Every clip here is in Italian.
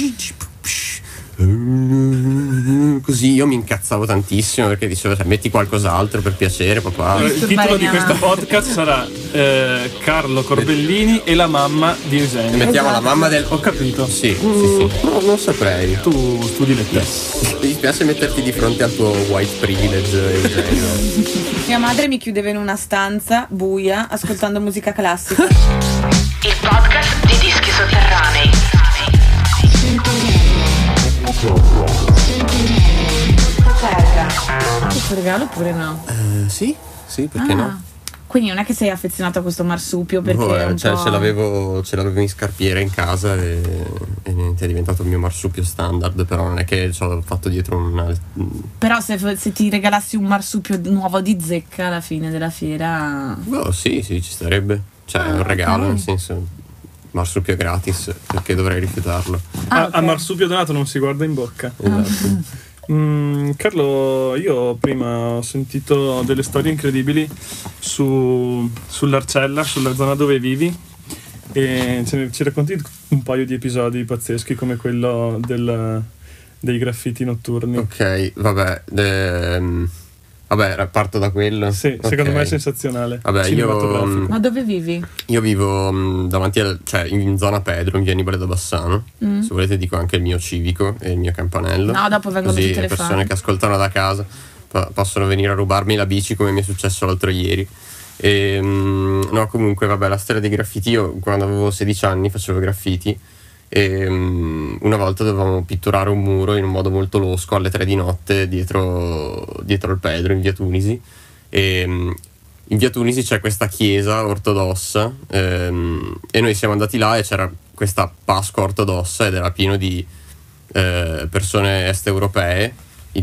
Così io mi incazzavo tantissimo perché dicevo cioè, metti qualcos'altro per piacere papà. Il titolo di questo podcast sarà eh, Carlo Corbellini e la mamma di Eugenio. Mettiamo Esatto. la mamma del... Ho capito. Sì, sì, sì. No, non saprei. Tu studi le te. Mi dispiace metterti di fronte al tuo white privilege, Eugenio. Mia madre mi chiudeva in una stanza buia ascoltando musica classica. Il podcast di Dischi Sotterranei. Questo regalo oppure no? Eh, sì, sì, perché Ah. no? Quindi non è che sei affezionato a questo marsupio perché Boh, un cioè, ce, l'avevo, ce l'avevo in scarpiere in casa e, e niente, è diventato il mio marsupio standard, però non è che ci ho fatto dietro una... Però se, se ti regalassi un marsupio nuovo di zecca alla fine della fiera... Boh, sì, sì, ci starebbe. Cioè, è Ah, un regalo, ok. nel senso, marsupio gratis, perché dovrei rifiutarlo. Ah, a, ok. a marsupio donato non si guarda in bocca. Esatto. Mm, Carlo, io prima ho sentito delle storie incredibili su, sull'Arcella, sulla zona dove vivi. E ne- ci racconti un paio di episodi pazzeschi come quello del- dei graffiti notturni. Ok, vabbè, ehm, vabbè, parto da quello. Sì, secondo Ok. me è sensazionale. Vabbè, io, cinematografico. Ma dove vivi? Io vivo mh, davanti al, cioè in zona Pedro, in via Nibale da Bassano. Mm. Se volete dico anche il mio civico e il mio campanello. No, dopo vengono Così tutte le le persone che ascoltano da casa po- possono venire a rubarmi la bici come mi è successo l'altro ieri. E, mh, no, comunque, vabbè, la storia dei graffiti. Io quando avevo 16 anni facevo graffiti. E mh, una volta dovevamo pitturare un muro in un modo molto losco alle 3 di notte dietro, dietro il Pedro in via Tunisi. E mh, in via Tunisi c'è questa chiesa ortodossa ehm, e noi siamo andati là e c'era questa Pasqua ortodossa ed era pieno di eh, persone est europee,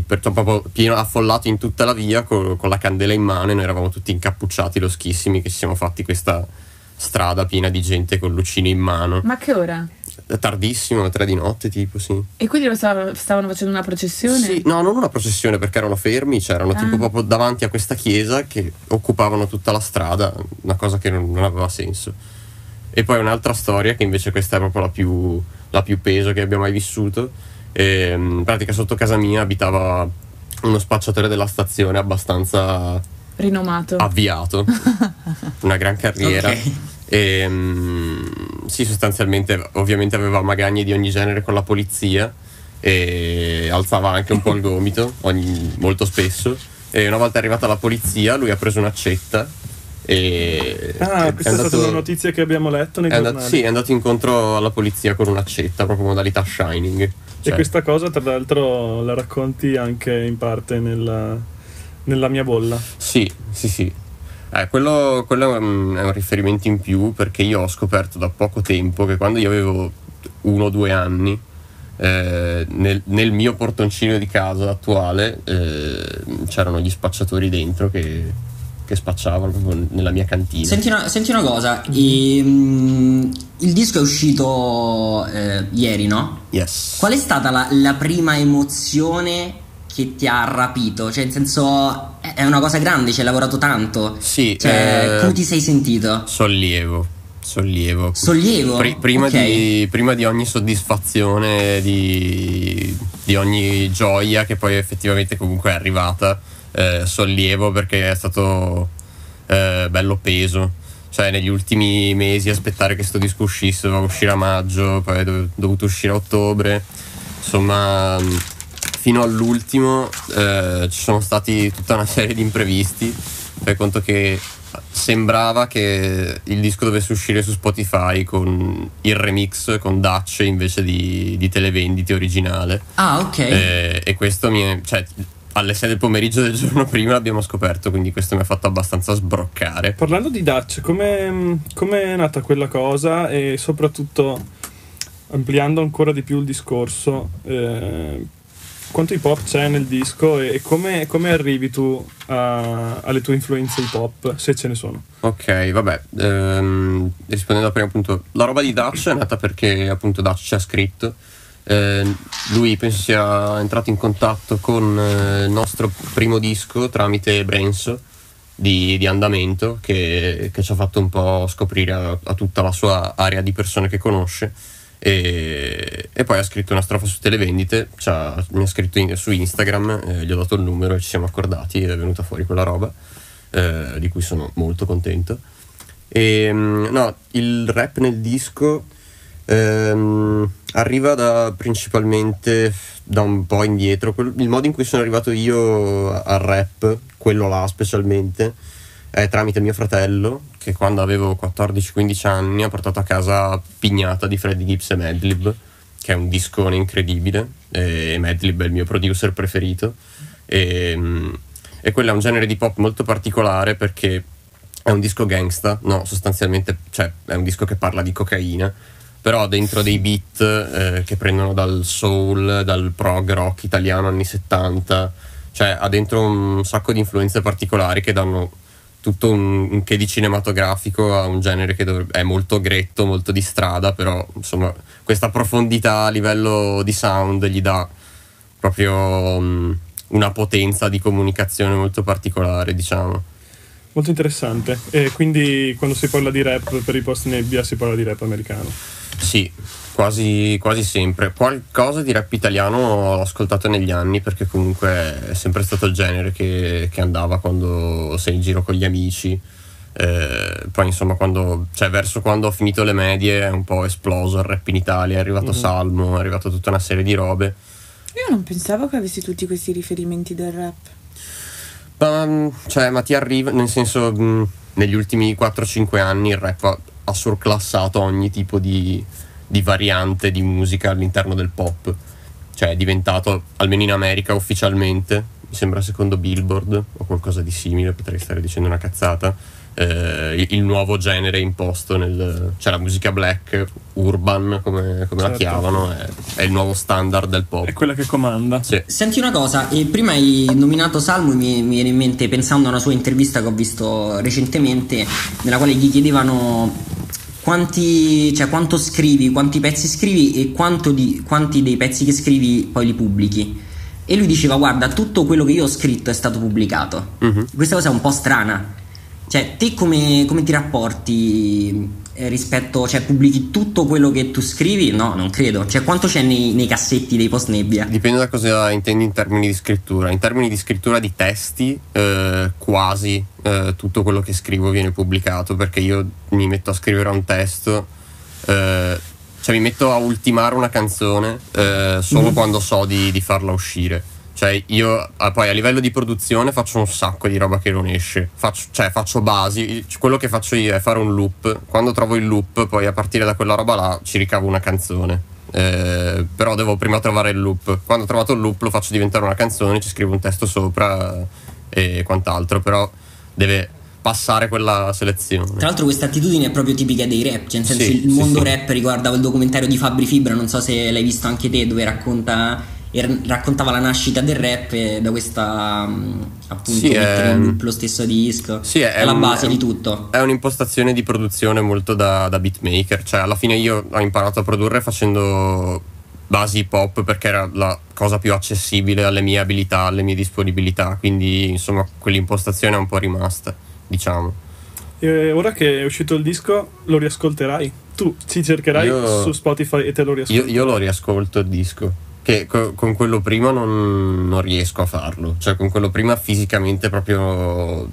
per- proprio pieno affollato in tutta la via co- con, la candela in mano e noi eravamo tutti incappucciati, loschissimi, che ci siamo fatti questa strada piena di gente con lucine in mano. Ma che ora? Tardissimo, tre di notte tipo, sì. E quindi lo stav- stavano facendo una processione? Sì, no, non una processione perché erano fermi, c'erano tipo Ah. proprio davanti a questa chiesa che occupavano tutta la strada, una cosa che non, non aveva senso. E poi un'altra storia, che invece questa è proprio la più, la più peso che abbia mai vissuto. E, in pratica sotto casa mia abitava uno spacciatore della stazione abbastanza Rinomato. avviato, una gran carriera. Ok. E, mm, sì, sostanzialmente, ovviamente aveva magagne di ogni genere con la polizia e alzava anche un po' il gomito ogni- molto spesso. E una volta arrivata la polizia, lui ha preso un'accetta e Ah, è questa è stata una notizia che abbiamo letto nei è andato, giornali. sì, è andato incontro alla polizia con un'accetta, proprio modalità Shining. E Cioè, questa cosa, tra l'altro, la racconti anche in parte nella, nella mia bolla. Sì, sì, sì. Eh, quello, quello è, un, è un riferimento in più perché io ho scoperto da poco tempo che quando io avevo uno o due anni, eh, nel, nel mio portoncino di casa attuale eh, c'erano gli spacciatori dentro che, che spacciavano proprio nella mia cantina. Senti una, senti una cosa, i- mm, il disco è uscito eh, ieri, no? Yes. Qual è stata la, la prima emozione che ti ha rapito? Cioè, nel senso, è una cosa grande, ci hai lavorato tanto. Sì, Cioè, eh, come ti sei sentito? Sollievo, sollievo. Sollievo? Pri- prima, Ok. di, prima di ogni soddisfazione, di, di ogni gioia che poi effettivamente comunque è arrivata, eh, sollievo perché è stato eh, bello peso. Cioè negli ultimi mesi aspettare che sto disco uscisse, doveva uscire a maggio, poi è dov- dovuto uscire a ottobre. Insomma, fino all'ultimo eh, ci sono stati tutta una serie di imprevisti. Fai conto che sembrava che il disco dovesse uscire su Spotify con il remix con Dutch invece di, di televendite originale. Ah, ok. Eh, e questo mi è. Cioè, alle 6 del pomeriggio del giorno prima l'abbiamo scoperto, quindi questo mi ha fatto abbastanza sbroccare. Parlando di Dutch, come è nata quella cosa e soprattutto ampliando ancora di più il discorso, eh, quanto hip hop c'è nel disco e, come, come arrivi tu a- alle tue influenze hip hop, se ce ne sono? Ok, vabbè, ehm, rispondendo al primo punto, la roba di Dutch è nata perché appunto Dutch ci ha scritto. Eh, lui penso sia entrato in contatto con eh, il nostro primo disco tramite Brenso di, di andamento che, che ci ha fatto un po' scoprire a, a tutta la sua area di persone che conosce e, e poi ha scritto una strofa su televendite, c'ha- mi ha scritto in- su Instagram, eh, gli ho dato il numero e ci siamo accordati ed è venuta fuori quella roba, eh, di cui sono molto contento. E, mm, no, il rap nel disco ehm, arriva da, principalmente da un po' indietro. Il modo in cui sono arrivato io al rap, quello là specialmente, è tramite mio fratello, che quando avevo 14-15 anni ha portato a casa Pignata di Freddie Gibbs e Madlib, che è un discone incredibile, e Madlib è il mio producer preferito. E, mm, e quello è un genere di pop molto particolare perché è un disco gangsta, no, sostanzialmente, cioè è un disco che parla di cocaina, però dentro dei beat eh, che prendono dal soul, dal prog rock italiano anni 70, cioè ha dentro un sacco di influenze particolari che danno tutto un, un che di cinematografico a un genere che dovrebbe- è molto gretto, molto di strada, però insomma questa profondità a livello di sound gli dà proprio mm, una potenza di comunicazione molto particolare, diciamo. Molto interessante. E quindi quando si parla di rap per i post nebbia si parla di rap americano. Sì, quasi, quasi sempre. Qualcosa di rap italiano l'ho ascoltato negli anni perché comunque è sempre stato il genere che, che andava quando sei in giro con gli amici. Eh, poi insomma quando, cioè, verso quando ho finito le medie è un po' esploso il rap in Italia, è arrivato Salmo, è arrivato tutta una serie di robe. Io non pensavo che avessi tutti questi riferimenti del rap. Mm, cioè, ma ti arriva, nel senso, mh, negli ultimi 4-5 anni il rap ha, ha surclassato ogni tipo di, di variante di musica all'interno del pop. Cioè, è diventato, almeno in America ufficialmente, mi sembra secondo Billboard o qualcosa di simile, potrei stare dicendo una cazzata. Eh, il, nuovo genere imposto nel. cioè la musica black, urban, come, come la Certo. chiamano, è, è il nuovo standard del pop. È quella che comanda. Sì. Senti una cosa, eh, prima hai nominato Salmo mi, mi viene in mente, pensando a una sua intervista che ho visto recentemente, nella quale gli chiedevano quanti, cioè, quanto scrivi, quanti pezzi scrivi e quanto di- quanti dei pezzi che scrivi poi li pubblichi. E lui diceva, guarda, tutto quello che io ho scritto è stato pubblicato. Mhm. Questa cosa è un po' strana. Cioè, te come, come ti rapporti eh, rispetto, cioè, pubblichi tutto quello che tu scrivi? No, non credo. Cioè, quanto c'è nei, nei cassetti dei post nebbia? Dipende da cosa intendi in termini di scrittura. In termini di scrittura di testi, eh, quasi eh, tutto quello che scrivo viene pubblicato perché io mi metto a scrivere un testo, eh, cioè mi metto a ultimare una canzone eh, solo quando so di, di farla uscire. Cioè io ah, poi a livello di produzione faccio un sacco di roba che non esce, faccio, cioè faccio basi, quello che faccio io è fare un loop, quando trovo il loop poi a partire da quella roba là ci ricavo una canzone. Eh, però devo prima trovare il loop. Quando ho trovato il loop lo faccio diventare una canzone, ci scrivo un testo sopra e quant'altro, però deve passare quella selezione. Tra l'altro questa attitudine è proprio tipica dei rap, cioè nel senso Sì, il sì, mondo sì. rap riguardava il documentario di Fabri Fibra, non so se l'hai visto anche te, dove racconta, er- raccontava la nascita del rap e da questa mm, appunto Sì, mettere è- in loop lo stesso disco. Sì, è, è la un- base è di tutto. È un'impostazione di produzione molto da, da beatmaker. Cioè, alla fine io ho imparato a produrre facendo basi hip hop perché era la cosa più accessibile alle mie abilità, alle mie disponibilità. Quindi, insomma, quell'impostazione è un po' rimasta, diciamo. E ora che è uscito il disco, lo riascolterai? Tu ci cercherai Io- su Spotify e te lo Io, riascolterai? io lo riascolto il disco. Che co- con quello prima non, non riesco a farlo. Cioè, con quello prima fisicamente proprio.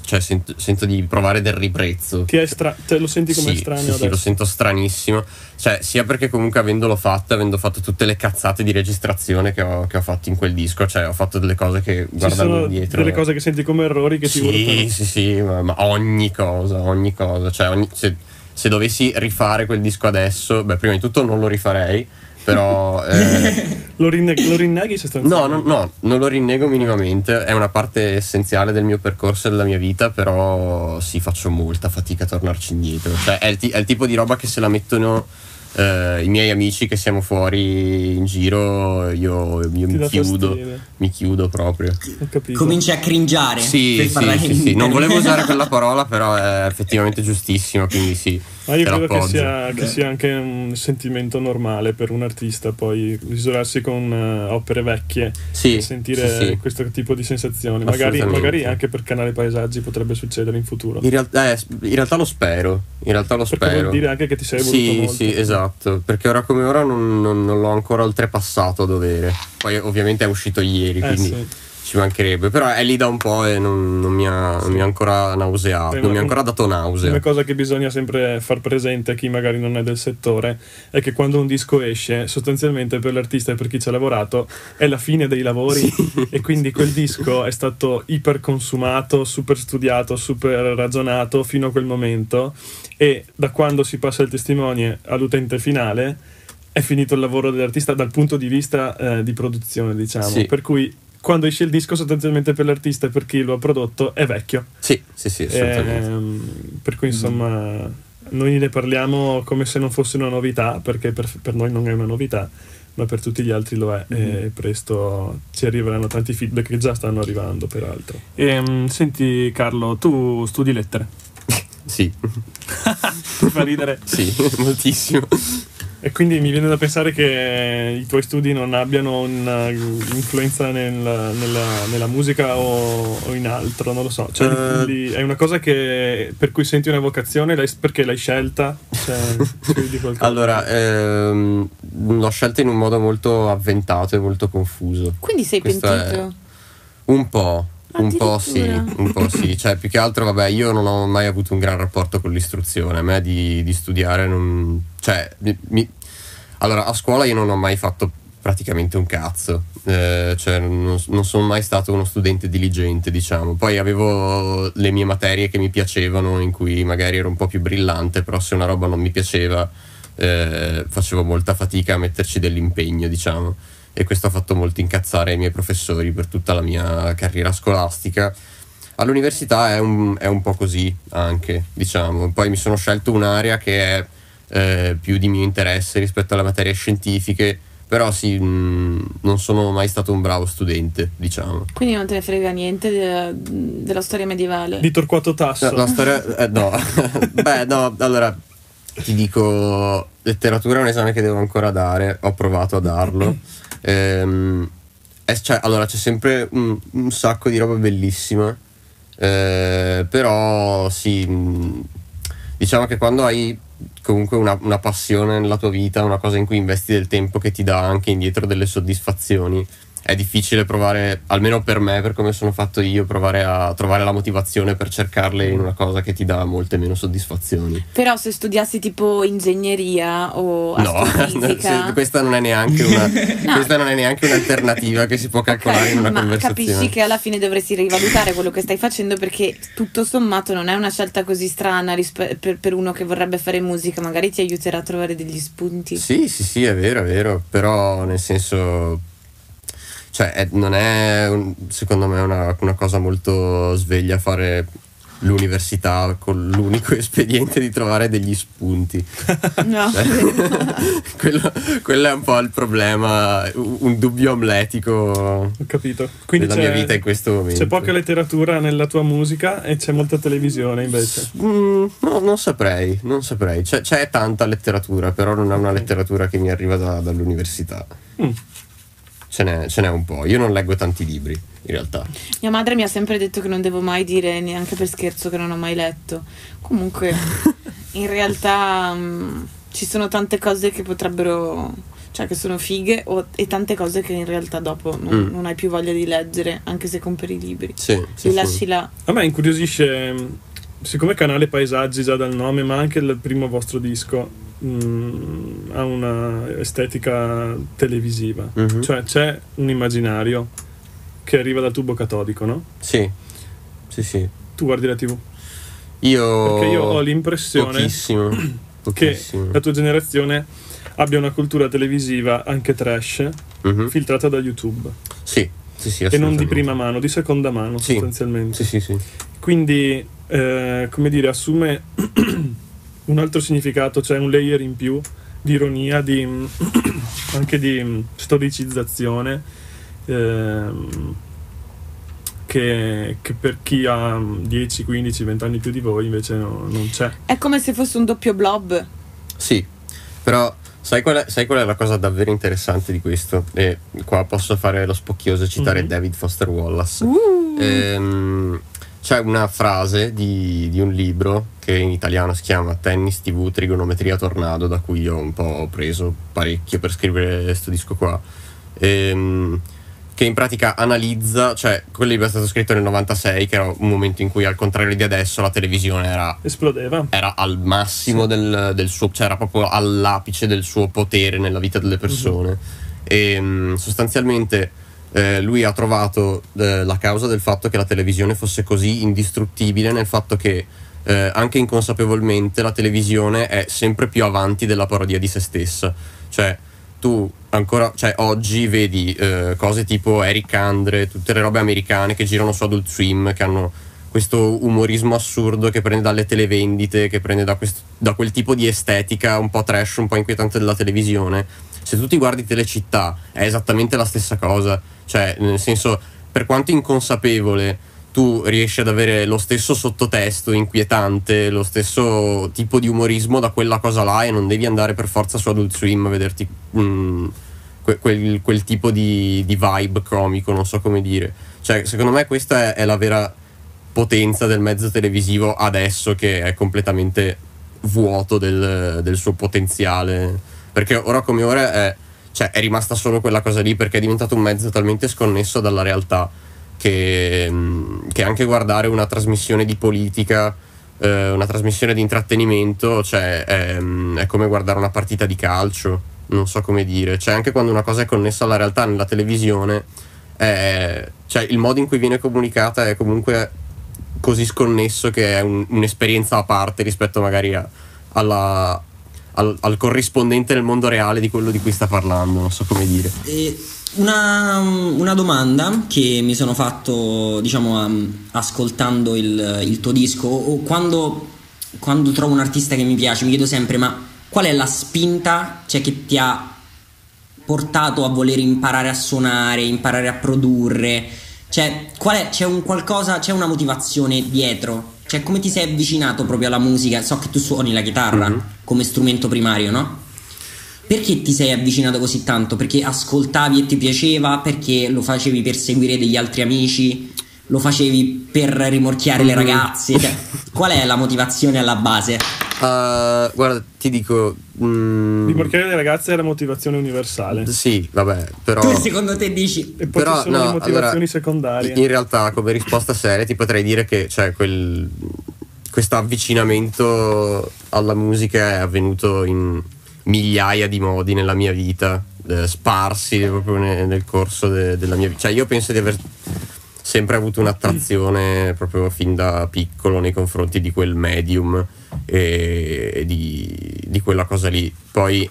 Cioè, sento, sento di provare del ribrezzo. Ti è stra- te lo senti come Sì, estraneo sì, sì, lo sento stranissimo. Cioè, sia perché comunque avendolo fatto, avendo fatto tutte le cazzate di registrazione che ho, che ho fatto in quel disco, cioè ho fatto delle cose che guardando indietro. delle cose che senti come errori che ti Sì, urtano. sì, sì, ma, ma ogni cosa, ogni cosa. Cioè, ogni- se, se dovessi rifare quel disco adesso, beh, prima di tutto non lo rifarei, però... eh, Lo, rinne- lo rinneghi se No, no, no, non lo rinnego minimamente, è una parte essenziale del mio percorso e della mia vita, però sì, faccio molta fatica a tornarci indietro. Cioè, è il, ti- è il tipo di roba che se la mettono eh, i miei amici che siamo fuori in giro, io, io mi chiudo, fastidio. mi chiudo proprio. Cominci a cringiare. Sì, per sì, sì, sì, non volevo usare quella parola, però è effettivamente giustissima, quindi sì. Ma io credo che sia, che sia anche un sentimento normale per un artista poi isolarsi con eh, opere vecchie Sì, e sentire sì, sì. questo tipo di sensazioni. Magari, magari anche per Canale Paesaggi potrebbe succedere in futuro. In realtà, eh, in realtà lo spero. In realtà lo Perché spero. vuol dire anche che ti sei evoluto Sì, molto. sì, esatto. Perché ora come ora non, non- non l'ho ancora oltrepassato a dovere. Poi ovviamente è uscito ieri, Eh, quindi. Ci mancherebbe. Però è lì da un po' e non, non mi, ha, non mi ha ancora nauseato. Non mi ha ancora dato nausea. Una cosa che bisogna sempre far presente a chi magari non è del settore è che quando un disco esce, sostanzialmente per l'artista e per chi ci ha lavorato, è la fine dei lavori e quindi quel disco è stato iper consumato, super studiato, super ragionato fino a quel momento e da quando si passa il testimone all'utente finale è finito il lavoro dell'artista dal punto di vista eh, di produzione, diciamo. Sì. Per cui quando esce il disco sostanzialmente per l'artista e per chi lo ha prodotto è vecchio. Sì, sì, sì, assolutamente. Ehm, per cui insomma noi ne parliamo come se non fosse una novità, perché per, per noi non è una novità, ma per tutti gli altri lo è e presto ci arriveranno tanti feedback che già stanno arrivando peraltro. Ehm, senti Carlo, tu studi lettere, Sì, ti fa ridere sì, moltissimo. E quindi mi viene da pensare che i tuoi studi non abbiano un'influenza nella, nella- nella musica o, o in altro, non lo so. Cioè, li- è una cosa che, per cui senti una vocazione, l'hai- perché l'hai scelta? Cioè. Allora, ehm, l'ho scelta in un modo molto avventato e molto confuso. Quindi sei Questo pentito? Un po', un po' sì, un po' sì. Cioè, più che altro, vabbè, io non ho mai avuto un gran rapporto con l'istruzione. A me di, di studiare non... Cioè, mi- mi- allora, a scuola io non ho mai fatto praticamente un cazzo. Eh, cioè, non, non sono mai stato uno studente diligente, diciamo. Poi avevo le mie materie che mi piacevano, in cui magari ero un po' più brillante, però se una roba non mi piaceva, eh, facevo molta fatica a metterci dell'impegno, diciamo e questo ha fatto molto incazzare i miei professori per tutta la mia carriera scolastica. All'università è un, è un po' così anche, diciamo. Poi mi sono scelto un'area che è eh, più di mio interesse rispetto alle materie scientifiche, però sì, mh, non sono mai stato un bravo studente, diciamo. Quindi non te ne frega niente de- della storia medievale? Di Torquato Tasso. La, la storia... eh, no, beh no, allora ti dico, letteratura è un esame che devo ancora dare, ho provato a darlo. Ehm, eh, cioè, allora c'è sempre un, un sacco di roba bellissima, eh, però sì, mh, diciamo che quando hai comunque una, una passione nella tua vita, una cosa in cui investi del tempo che ti dà anche indietro delle soddisfazioni, è difficile provare, almeno per me, per come sono fatto io, provare a trovare la motivazione per cercarle in una cosa che ti dà molte meno soddisfazioni. Però se studiassi tipo ingegneria o No, se- questa non è neanche una questa non è neanche un'alternativa che si può calcolare Ok, in una ma conversazione. capisci che alla fine dovresti rivalutare quello che stai facendo perché tutto sommato non è una scelta così strana rispe- per, per uno che vorrebbe fare musica, magari ti aiuterà a trovare degli spunti. Sì, sì, sì, è vero, è vero, però nel senso, cioè, è- non è, un- secondo me, una, una cosa molto sveglia fare l'università con l'unico espediente di trovare degli spunti. No. Cioè, quello, quello è un po' il problema, un dubbio amletico Ho capito. Quindi della c'è, mia vita in questo momento. c'è poca letteratura nella tua musica e c'è molta televisione invece. Mm, no, non saprei, non saprei. C'è, c'è tanta letteratura, però non è una letteratura che mi arriva da- dall'università. Mm. Ce n'è, ce n'è un po'. Io non leggo tanti libri, in realtà. Mia madre mi ha sempre detto che non devo mai dire neanche per scherzo che non ho mai letto. Comunque, in realtà mm, ci sono tante cose che potrebbero, cioè che sono fighe o- e tante cose che in realtà dopo non, Mm. non hai più voglia di leggere, anche se compri i libri. Sì, sì, Li lasci là. A me incuriosisce, mh, siccome canale Paesaggi già dal nome, ma anche il primo vostro disco mh, ha una estetica televisiva. Mhm. Cioè c'è un immaginario che arriva dal tubo catodico, no? Sì, sì, sì. Tu guardi la TV. Io... Perché io ho l'impressione Pochissimo. che pochissimo. la tua generazione abbia una cultura televisiva anche trash Mhm. filtrata da YouTube Sì, sì, sì, e non di prima mano, di seconda mano Sì. sostanzialmente. Sì, sì, sì. Quindi, eh, come dire, assume un altro significato, cioè un layer in più di ironia, di, anche di storicizzazione, ehm, che, che per chi ha 10, 15, 20 anni più di voi invece no- non c'è. È come se fosse un doppio blob. Sì, però sai qual, è, sai qual è la cosa davvero interessante di questo? E qua posso fare lo spocchioso e citare Mhm. David Foster Wallace. Uh. Ehm, c'è una frase di, di un libro che in italiano si chiama Tennis TV Trigonometria Tornado, da cui io un po' ho preso parecchio per scrivere questo disco qua. Ehm, che in pratica analizza, cioè quel libro è stato scritto nel 96, che era un momento in cui al contrario di adesso la televisione era Esplodeva. era al massimo del, del suo, cioè era proprio all'apice del suo potere nella vita delle persone. E mh, sostanzialmente eh, lui ha trovato eh, la causa del fatto che la televisione fosse così indistruttibile nel fatto che eh, anche inconsapevolmente la televisione è sempre più avanti della parodia di se stessa. Cioè, tu ancora, cioè oggi vedi eh, cose tipo Eric Andre, tutte le robe americane che girano su Adult Swim, che hanno questo umorismo assurdo che prende dalle televendite, che prende da, quest- da quel tipo di estetica un po' trash, un po' inquietante della televisione. Se tu ti guardi Telecittà è esattamente la stessa cosa, cioè nel senso per quanto inconsapevole tu riesci ad avere lo stesso sottotesto inquietante, lo stesso tipo di umorismo da quella cosa là e non devi andare per forza su Adult Swim a vederti mm, que- quel, quel tipo di, di vibe comico, non so come dire. Cioè, secondo me questa è, è la vera potenza del mezzo televisivo adesso che è completamente vuoto del, del suo potenziale. Perché ora come ora è, cioè, è rimasta solo quella cosa lì perché è diventato un mezzo talmente sconnesso dalla realtà che, mm, che anche guardare una trasmissione di politica, eh, una trasmissione di intrattenimento, cioè, è, mm, è come guardare una partita di calcio. Non so come dire, cioè anche quando una cosa è connessa alla realtà nella televisione, è- cioè il modo in cui viene comunicata è comunque così sconnesso che è un- un'esperienza a parte rispetto magari a- alla- al, al corrispondente nel mondo reale di quello di cui sta parlando, non so come dire. Una, una domanda che mi sono fatto, diciamo, am- ascoltando il, il tuo disco, o quando, quando trovo un artista che mi piace, mi chiedo sempre, ma qual è la spinta cioè, che ti ha portato a voler imparare a suonare, imparare a produrre? Cioè, è, c'è un qualcosa, c'è una motivazione dietro? Cioè, come ti sei avvicinato proprio alla musica? So che tu suoni la chitarra Mhm. come strumento primario, no? Perché ti sei avvicinato così tanto? Perché ascoltavi e ti piaceva? Perché lo facevi per seguire degli altri amici? Lo facevi per rimorchiare le ragazze? Cioè, qual è la motivazione alla base? Uh, guarda, ti dico. mm, Rimorchiare le ragazze è la motivazione universale. Sì, vabbè, però. Tu secondo te dici E poi Però, ci sono no, le motivazioni allora, secondarie. In realtà, come risposta seria, ti potrei dire che cioè, quel, questo avvicinamento alla musica è avvenuto in migliaia di modi nella mia vita, eh, sparsi proprio ne- nel corso de- della mia vita. Cioè, io penso di aver sempre avuto un'attrazione proprio fin da piccolo nei confronti di quel medium e, di, di quella cosa lì. Poi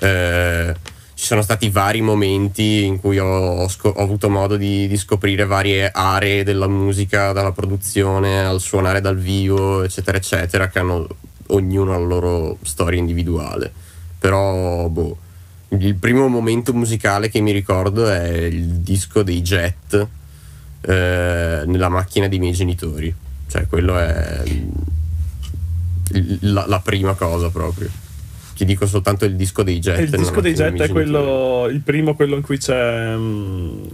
eh, ci sono stati vari momenti in cui ho, ho sco- ho avuto modo di, di scoprire varie aree della musica, dalla produzione al suonare dal vivo, eccetera, eccetera, che hanno ognuno la loro storia individuale. Però, boh, il primo momento musicale che mi ricordo è il disco dei Jet eh, nella macchina dei miei genitori. Cioè, quello è il- la, la prima cosa proprio. Ti dico soltanto il disco dei Jet. Il disco dei Jet è genitori. quello, il primo, quello in cui c'è. mm,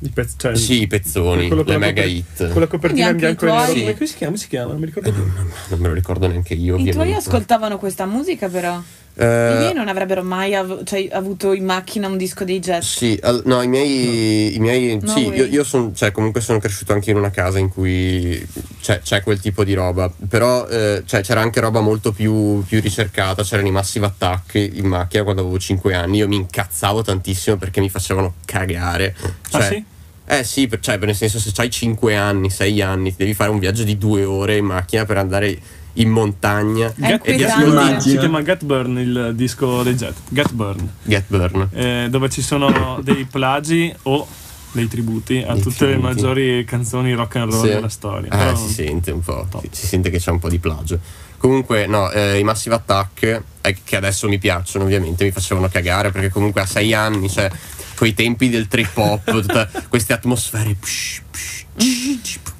i pezzi, cioè, Sì, i pezzoni, quello con le mega hit. Con la copertina in bianco e nero. tuoi- Come si chiama? Si chiama? Non mi ricordo più. Non me lo ricordo neanche io. I tuoi ascoltavano questa musica però. I miei non avrebbero mai av- cioè, avuto in macchina un disco dei Jet. Sì, al- no, i miei, i miei No sì, way. io, io sono, cioè, comunque sono cresciuto anche in una casa in cui c'è, c'è quel tipo di roba, però eh, cioè, c'era anche roba molto più, più ricercata, c'erano i Massive Attack in macchina quando avevo 5 anni, io mi incazzavo tantissimo perché mi facevano cagare. Cioè, Ah, sì? Eh sì, per- cioè, nel senso se hai 5 anni, 6 anni, devi fare un viaggio di due ore in macchina per andare in montagna Get- e di ascoltare si chiama Get Burn il disco dei Jet. Get Burn. Get Burn. eh, dove ci sono dei plagi o dei tributi a Dei tutte le maggiori canzoni rock and roll Sì. della storia. Eh, Però- si sente un po', Top. si, sente che c'è un po' di plagio. Comunque, no, eh, i Massive Attack, eh, che adesso mi piacciono ovviamente, mi facevano cagare perché comunque a sei anni, cioè, coi tempi del trip hop, tutte queste atmosfere. psh, psh, psh, psh, psh.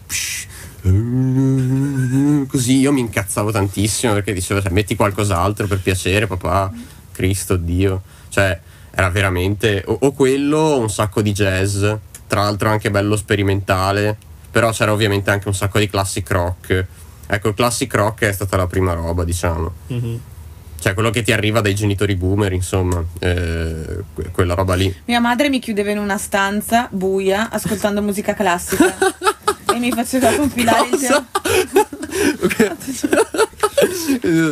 Così io mi incazzavo tantissimo perché dicevo, cioè, metti qualcos'altro per piacere, papà, Cristo, Dio. Cioè, era veramente. O, o quello, o un sacco di jazz, tra l'altro anche bello sperimentale. Però c'era ovviamente anche un sacco di classic rock. Ecco, il classic rock è stata la prima roba, diciamo. Mhm. Cioè, quello che ti arriva dai genitori boomer, insomma, eh, que- quella roba lì. Mia madre mi chiudeva in una stanza buia ascoltando musica classica e mi faceva compilare il Cosa?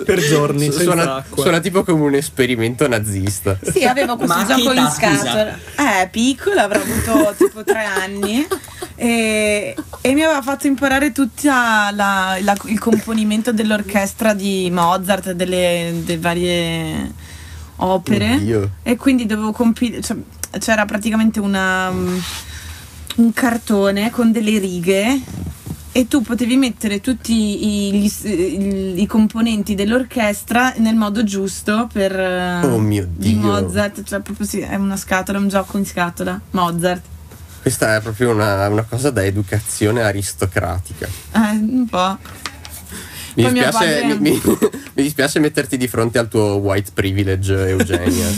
Per giorni, senza suona, acqua. suona tipo come un esperimento nazista. Sì, avevo questo Ma gioco in scatola. Eh, piccola, avrò avuto tipo tre anni. E, e mi aveva fatto imparare tutto il componimento dell'orchestra di Mozart, delle, delle varie opere. Oddio. E quindi dovevo compilare. Cioè, c'era praticamente una, um, un cartone con delle righe. E tu potevi mettere tutti i, gli i- componenti dell'orchestra nel modo giusto per eh, Oh mio di Dio. Mozart, cioè proprio sì, è una scatola, un gioco in scatola. Mozart. Questa è proprio una, una cosa da educazione aristocratica. Eh, un po'. Mi dispiace, mi, mi- mi dispiace metterti di fronte al tuo white privilege, Eugenia,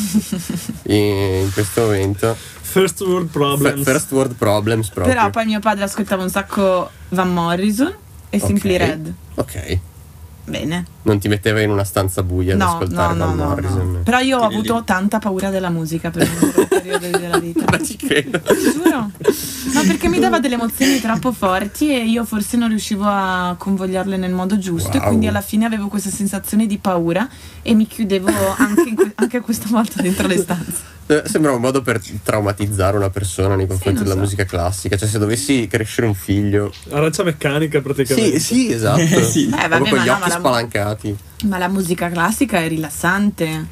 in, in questo momento. First world F- problems. first world problems proprio. Però poi mio padre ascoltava un sacco Van Morrison e Simply Ok. Red. Ok, Bene. non ti metteva in una stanza buia ad No, no, ascoltare no, Van no, Morrison. no. Però io ho Lì, avuto lì. tanta paura della musica per un periodo della vita. Ma ci credo. Ti giuro. No, perché mi dava delle emozioni troppo forti e io forse non riuscivo a convogliarle nel modo giusto e Wow. quindi alla fine avevo questa sensazione di paura e mi chiudevo anche, que- anche questa volta dentro le stanze. Eh, Sembra un modo per traumatizzare una persona nei confronti non della so. musica classica. Cioè, se dovessi crescere un figlio. Arancia meccanica praticamente. Sì, sì, esatto. Sì. Eh, vabbè, ma no, ma la- spalancati. Ma la musica classica è rilassante.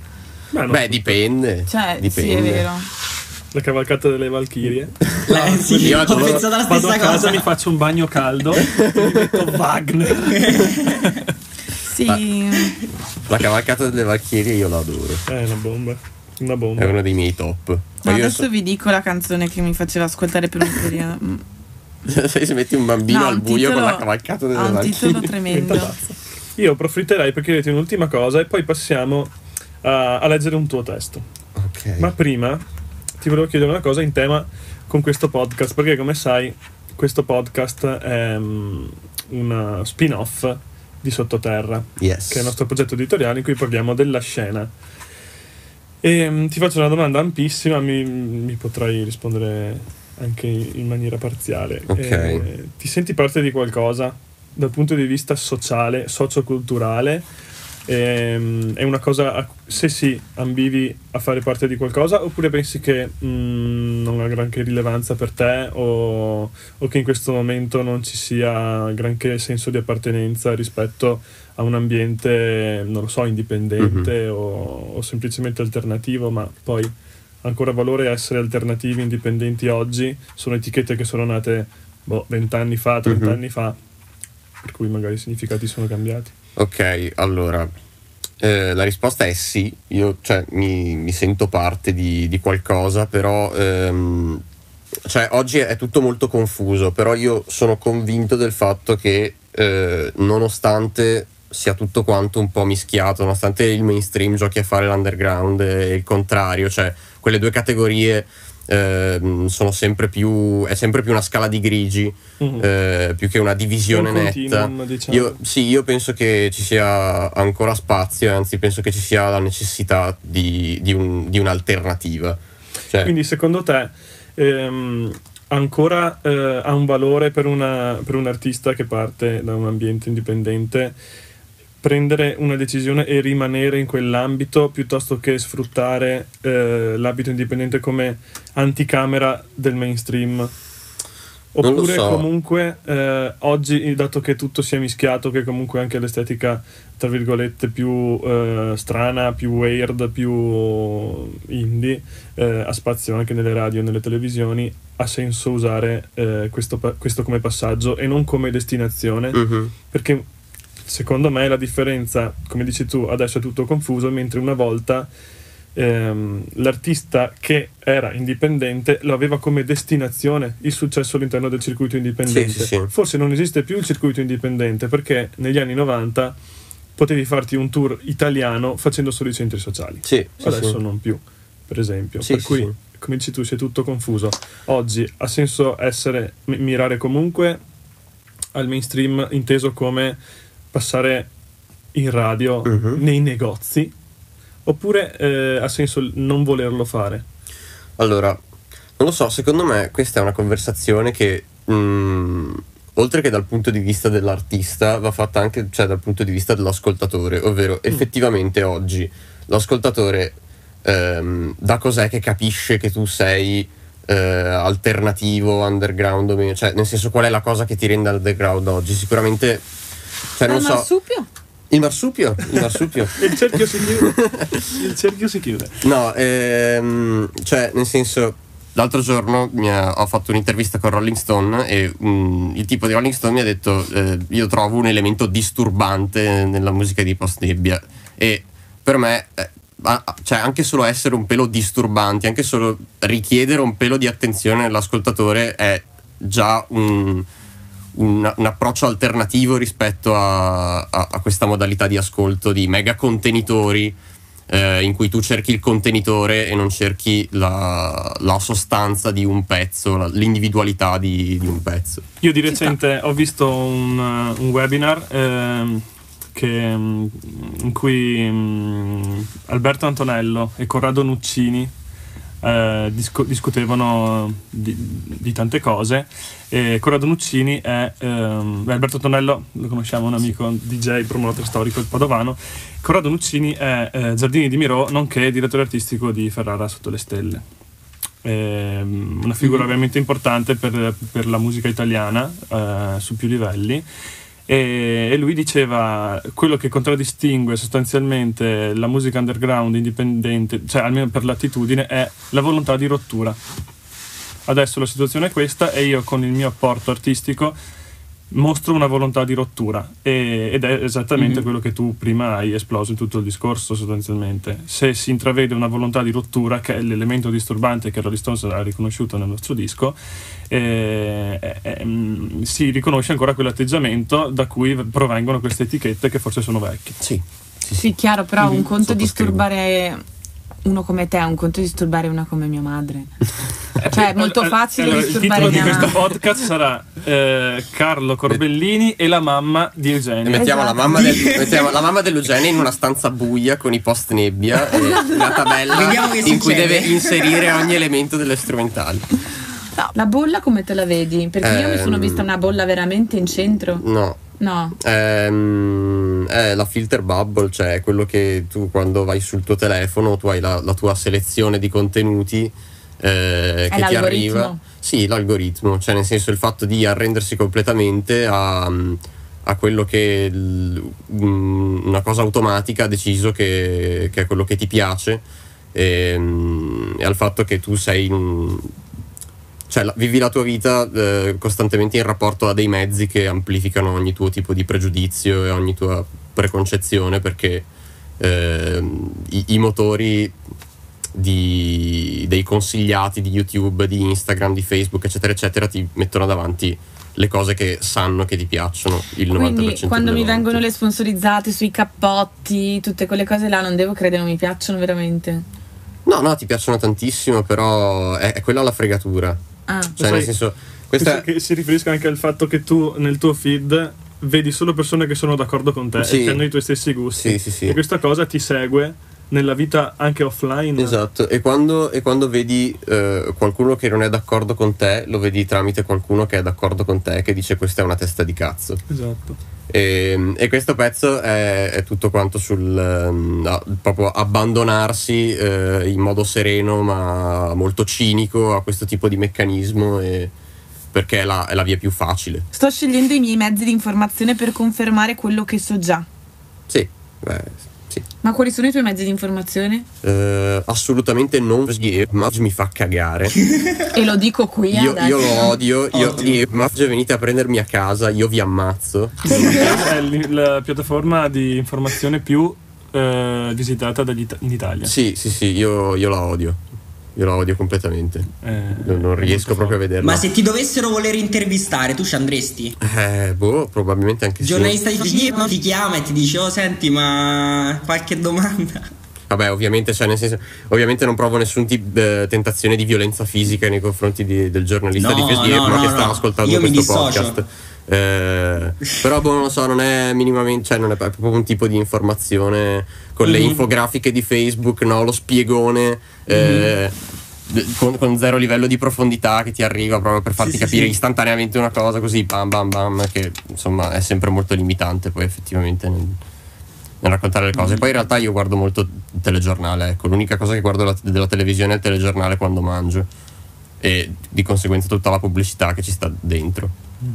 No, Beh, dipende. Cioè, dipende. sì, è vero. la cavalcata delle Valchirie. Eh, sì, Io ho pensato la Vado a stessa casa, cosa. mi faccio un bagno caldo e mi metto Wagner. Sì. La cavalcata delle Valchirie io la adoro. È una bomba. Una È bomba. uno dei miei top. Ma io adesso so- vi dico la canzone che mi faceva ascoltare per un periodo. Mm. se metti un bambino No, al un buio con titolo- la cavalcata delle ha un Valchirie. titolo tremendo. Io approfitterei per chiederti un'ultima cosa e poi passiamo a, a leggere un tuo testo. Ok. Ma prima ti volevo chiedere una cosa in tema con questo podcast, perché come sai questo podcast è mm, una spin-off di Sottoterra, yes. che è il nostro progetto editoriale in cui parliamo della scena. E mm, ti faccio una domanda ampissima, mi, mi potrai rispondere anche in maniera parziale. Ok. Eh, ti senti parte di qualcosa dal punto di vista sociale, socioculturale? Ehm, è una cosa, a- se sì, ambivi a fare parte di qualcosa oppure pensi che mm, non ha granché rilevanza per te o, o che in questo momento non ci sia granché senso di appartenenza rispetto a un ambiente, non lo so, indipendente o, o semplicemente alternativo, ma poi ancora valore essere alternativi, indipendenti oggi, sono etichette che sono nate boh, 20 anni fa, 30 Mhm. anni fa, per cui magari i significati sono cambiati. Ok, allora. eh, la risposta è sì, io cioè, mi, mi sento parte di, di qualcosa, però ehm, cioè, oggi è tutto molto confuso, però io sono convinto del fatto che eh, nonostante sia tutto quanto un po' mischiato, nonostante il mainstream giochi a fare l'underground e il contrario, cioè quelle due categorie sono sempre più, è sempre più una scala di grigi Mhm. eh, più che una divisione Un netta. diciamo. Io, sì, io penso che ci sia ancora spazio, anzi penso che ci sia la necessità di, di un- di un'alternativa. Cioè, Quindi secondo te ehm, ancora eh, ha un valore per, una- per un artista che parte da un ambiente indipendente prendere una decisione e rimanere in quell'ambito piuttosto che sfruttare eh, l'ambito indipendente come anticamera del mainstream? Oppure so. comunque eh, oggi, dato che tutto si è mischiato, che comunque anche l'estetica, tra virgolette, più eh, strana, più weird, più indie, eh, ha spazio anche nelle radio e nelle televisioni, ha senso usare eh, questo, questo come passaggio e non come destinazione? mhm. Perché secondo me la differenza, come dici tu, adesso è tutto confuso, mentre una volta ehm, l'artista che era indipendente lo aveva come destinazione il successo all'interno del circuito indipendente. Sì, sì, sì. Forse non esiste più il circuito indipendente perché negli anni 90 potevi farti un tour italiano facendo solo i centri sociali. Adesso non più, per esempio. Per cui, come dici tu, si è tutto confuso. Oggi ha senso essere, mi- mirare comunque al mainstream inteso come passare in radio Mhm. nei negozi oppure eh, ha senso non volerlo fare? Allora, non lo so, secondo me questa è una conversazione che, mm, oltre che dal punto di vista dell'artista, va fatta anche cioè, dal punto di vista dell'ascoltatore, ovvero effettivamente oggi l'ascoltatore ehm, da cos'è che capisce che tu sei eh, alternativo, underground, cioè nel senso qual è la cosa che ti rende underground oggi? Sicuramente, cioè non Ah, so, marsupio? il marsupio, il marsupio. Il cerchio si chiude. il cerchio si chiude. No, ehm, cioè, nel senso, l'altro giorno mi ha- ho fatto un'intervista con Rolling Stone e mm, il tipo di Rolling Stone mi ha detto: eh, Io trovo un elemento disturbante nella musica di Post Nebbia. E per me, eh, cioè, anche solo essere un pelo disturbanti, anche solo richiedere un pelo di attenzione all'ascoltatore è già un. Un- un approccio alternativo rispetto a, a- a questa modalità di ascolto di mega contenitori eh, in cui tu cerchi il contenitore e non cerchi la, la sostanza di un pezzo, la- l'individualità di, di un pezzo. Io di recente ho visto un, un webinar ehm, che, mm, in cui mm, Alberto Antonello e Corrado Nuccini eh, disco- discutevano di, di tante cose. E Corrado Nuccini è ehm, Alberto Antonello, lo conosciamo, un amico DJ, promoter storico del Padovano. Corrado Nuccini è eh, Giardini di Miro, nonché direttore artistico di Ferrara Sotto le Stelle. Ehm, una figura ovviamente importante per, per la musica italiana eh, su più livelli e, e lui diceva quello che contraddistingue sostanzialmente la musica underground indipendente, cioè almeno per l'attitudine, è la volontà di rottura. Adesso la situazione è questa e io con il mio apporto artistico mostro una volontà di rottura e- ed è esattamente quello che tu prima hai esploso in tutto il discorso sostanzialmente. Se si intravede una volontà di rottura, che è l'elemento disturbante che Rolling Stones ha riconosciuto nel nostro disco, eh, eh, si riconosce ancora quell'atteggiamento da cui provengono queste etichette che forse sono vecchie. Sì. Sì, chiaro, però un conto disturbare uno come te, un conto è disturbare una come mia madre. Cioè, è molto facile allora, il disturbare titolo di questo madre. podcast sarà eh, Carlo Corbellini e la mamma di E Eugenio. mettiamo, Esatto. la mamma del, mettiamo la mamma dell'Eugenia in una stanza buia con i post nebbia e una tabella in cui succede. deve inserire ogni elemento delle strumentali. No, la bolla come te la vedi? Perché io mi sono Ehm. vista una bolla veramente in centro. No, No. Ehm, è la filter bubble, cioè quello che tu quando vai sul tuo telefono tu hai la, la tua selezione di contenuti eh, che ti arriva. Sì, l'algoritmo, cioè nel senso il fatto di arrendersi completamente a, a quello che l- un- una cosa automatica ha deciso che, che è quello che ti piace e, e al fatto che tu sei in cioè la- vivi la tua vita eh, costantemente in rapporto a dei mezzi che amplificano ogni tuo tipo di pregiudizio e ogni tua preconcezione perché ehm, i, i motori di- dei consigliati di YouTube, di Instagram, di Facebook, eccetera, eccetera, ti mettono davanti le cose che sanno che ti piacciono il 90% Quindi quando mi volte. vengono le sponsorizzate sui cappotti, tutte quelle cose là, non devo credere, non mi piacciono veramente. No, no, ti piacciono tantissimo, però è, è quella la fregatura. Ah. Cioè, Sai, nel senso, questa Che si riferisca anche al fatto che tu nel tuo feed vedi solo persone che sono d'accordo con te Sì. e che hanno i tuoi stessi gusti. Sì, sì, sì. E questa cosa ti segue nella vita anche offline. Esatto, e quando, e quando vedi eh, qualcuno che non è d'accordo con te, lo vedi tramite qualcuno che è d'accordo con te, che dice questa è una testa di cazzo. Esatto. E, e questo pezzo è, è tutto quanto sul ehm, a- proprio abbandonarsi eh, in modo sereno ma molto cinico a questo tipo di meccanismo e- perché è la, è la via più facile. Sto scegliendo i miei mezzi di informazione per confermare quello che so già. Sì, beh, sì. Ma quali sono i tuoi mezzi di informazione? Eh, assolutamente non ma mi fa cagare. E lo dico qui Io, adesso. io lo odio, io, io, ma se venite a prendermi a casa, io vi ammazzo. è la piattaforma di informazione più eh, visitata dagli in Italia. Sì, sì, sì, io, io la odio. Io la odio completamente. Eh, Non, non riesco proprio a vederla. Ma se ti dovessero voler intervistare, tu ci andresti? Eh, boh, probabilmente anche Il sì. giornalista di TG ti chiama e ti dice: Oh, senti, ma qualche domanda? Vabbè, ovviamente, cioè, nel senso, ovviamente non provo nessun tipo di tentazione di violenza fisica nei confronti di- del giornalista No, di Facebook no, no, che no. sta ascoltando Io mi questo dissocio. podcast. Eh, però boh, non lo so, non è minimamente, cioè non è proprio un tipo di informazione con le Mhm. infografiche di Facebook, no? Lo spiegone. eh, d- con, con zero livello di profondità che ti arriva proprio per farti sì, capire sì. istantaneamente una cosa così bam bam bam che insomma è sempre molto limitante poi effettivamente nel, nel raccontare le cose. Poi in realtà io guardo molto il telegiornale, ecco, l'unica cosa che guardo la- della televisione è il telegiornale quando mangio e di conseguenza tutta la pubblicità che ci sta dentro,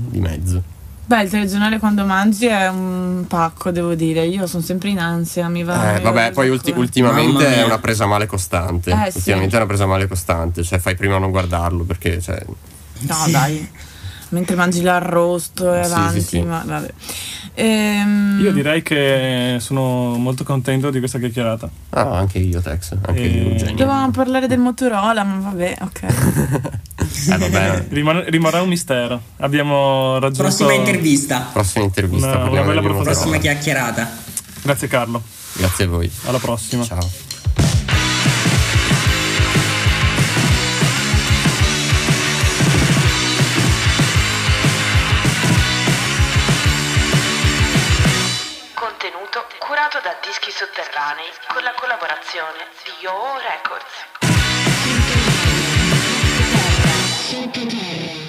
di mezzo. Beh, il telegiornale quando mangi è un pacco, devo dire. Io sono sempre in ansia, mi va. Eh, vabbè, poi ulti- ultimamente è una presa male costante. Eh, sì. ultimamente è una presa male costante, cioè fai prima a non guardarlo perché cioè, No, dai. Mentre mangi l'arrosto e Sì, avanti, sì, sì. ma vabbè. Ehm, Io direi che sono molto contento di questa chiacchierata. Ah, anche io, Tex, anche Eh, io, Eugenio. Dovevamo parlare del Motorola, ma vabbè, ok. Eh, vabbè, Rimane- rimarrà un mistero. Abbiamo raggiunto. Prossima intervista, prossima intervista Una- una bella prossima chiacchierata. Grazie, Carlo. Grazie a voi. Alla prossima. Ciao. Contenuto curato da Dischi Sotterranei con la collaborazione di Yo Records. sottoterra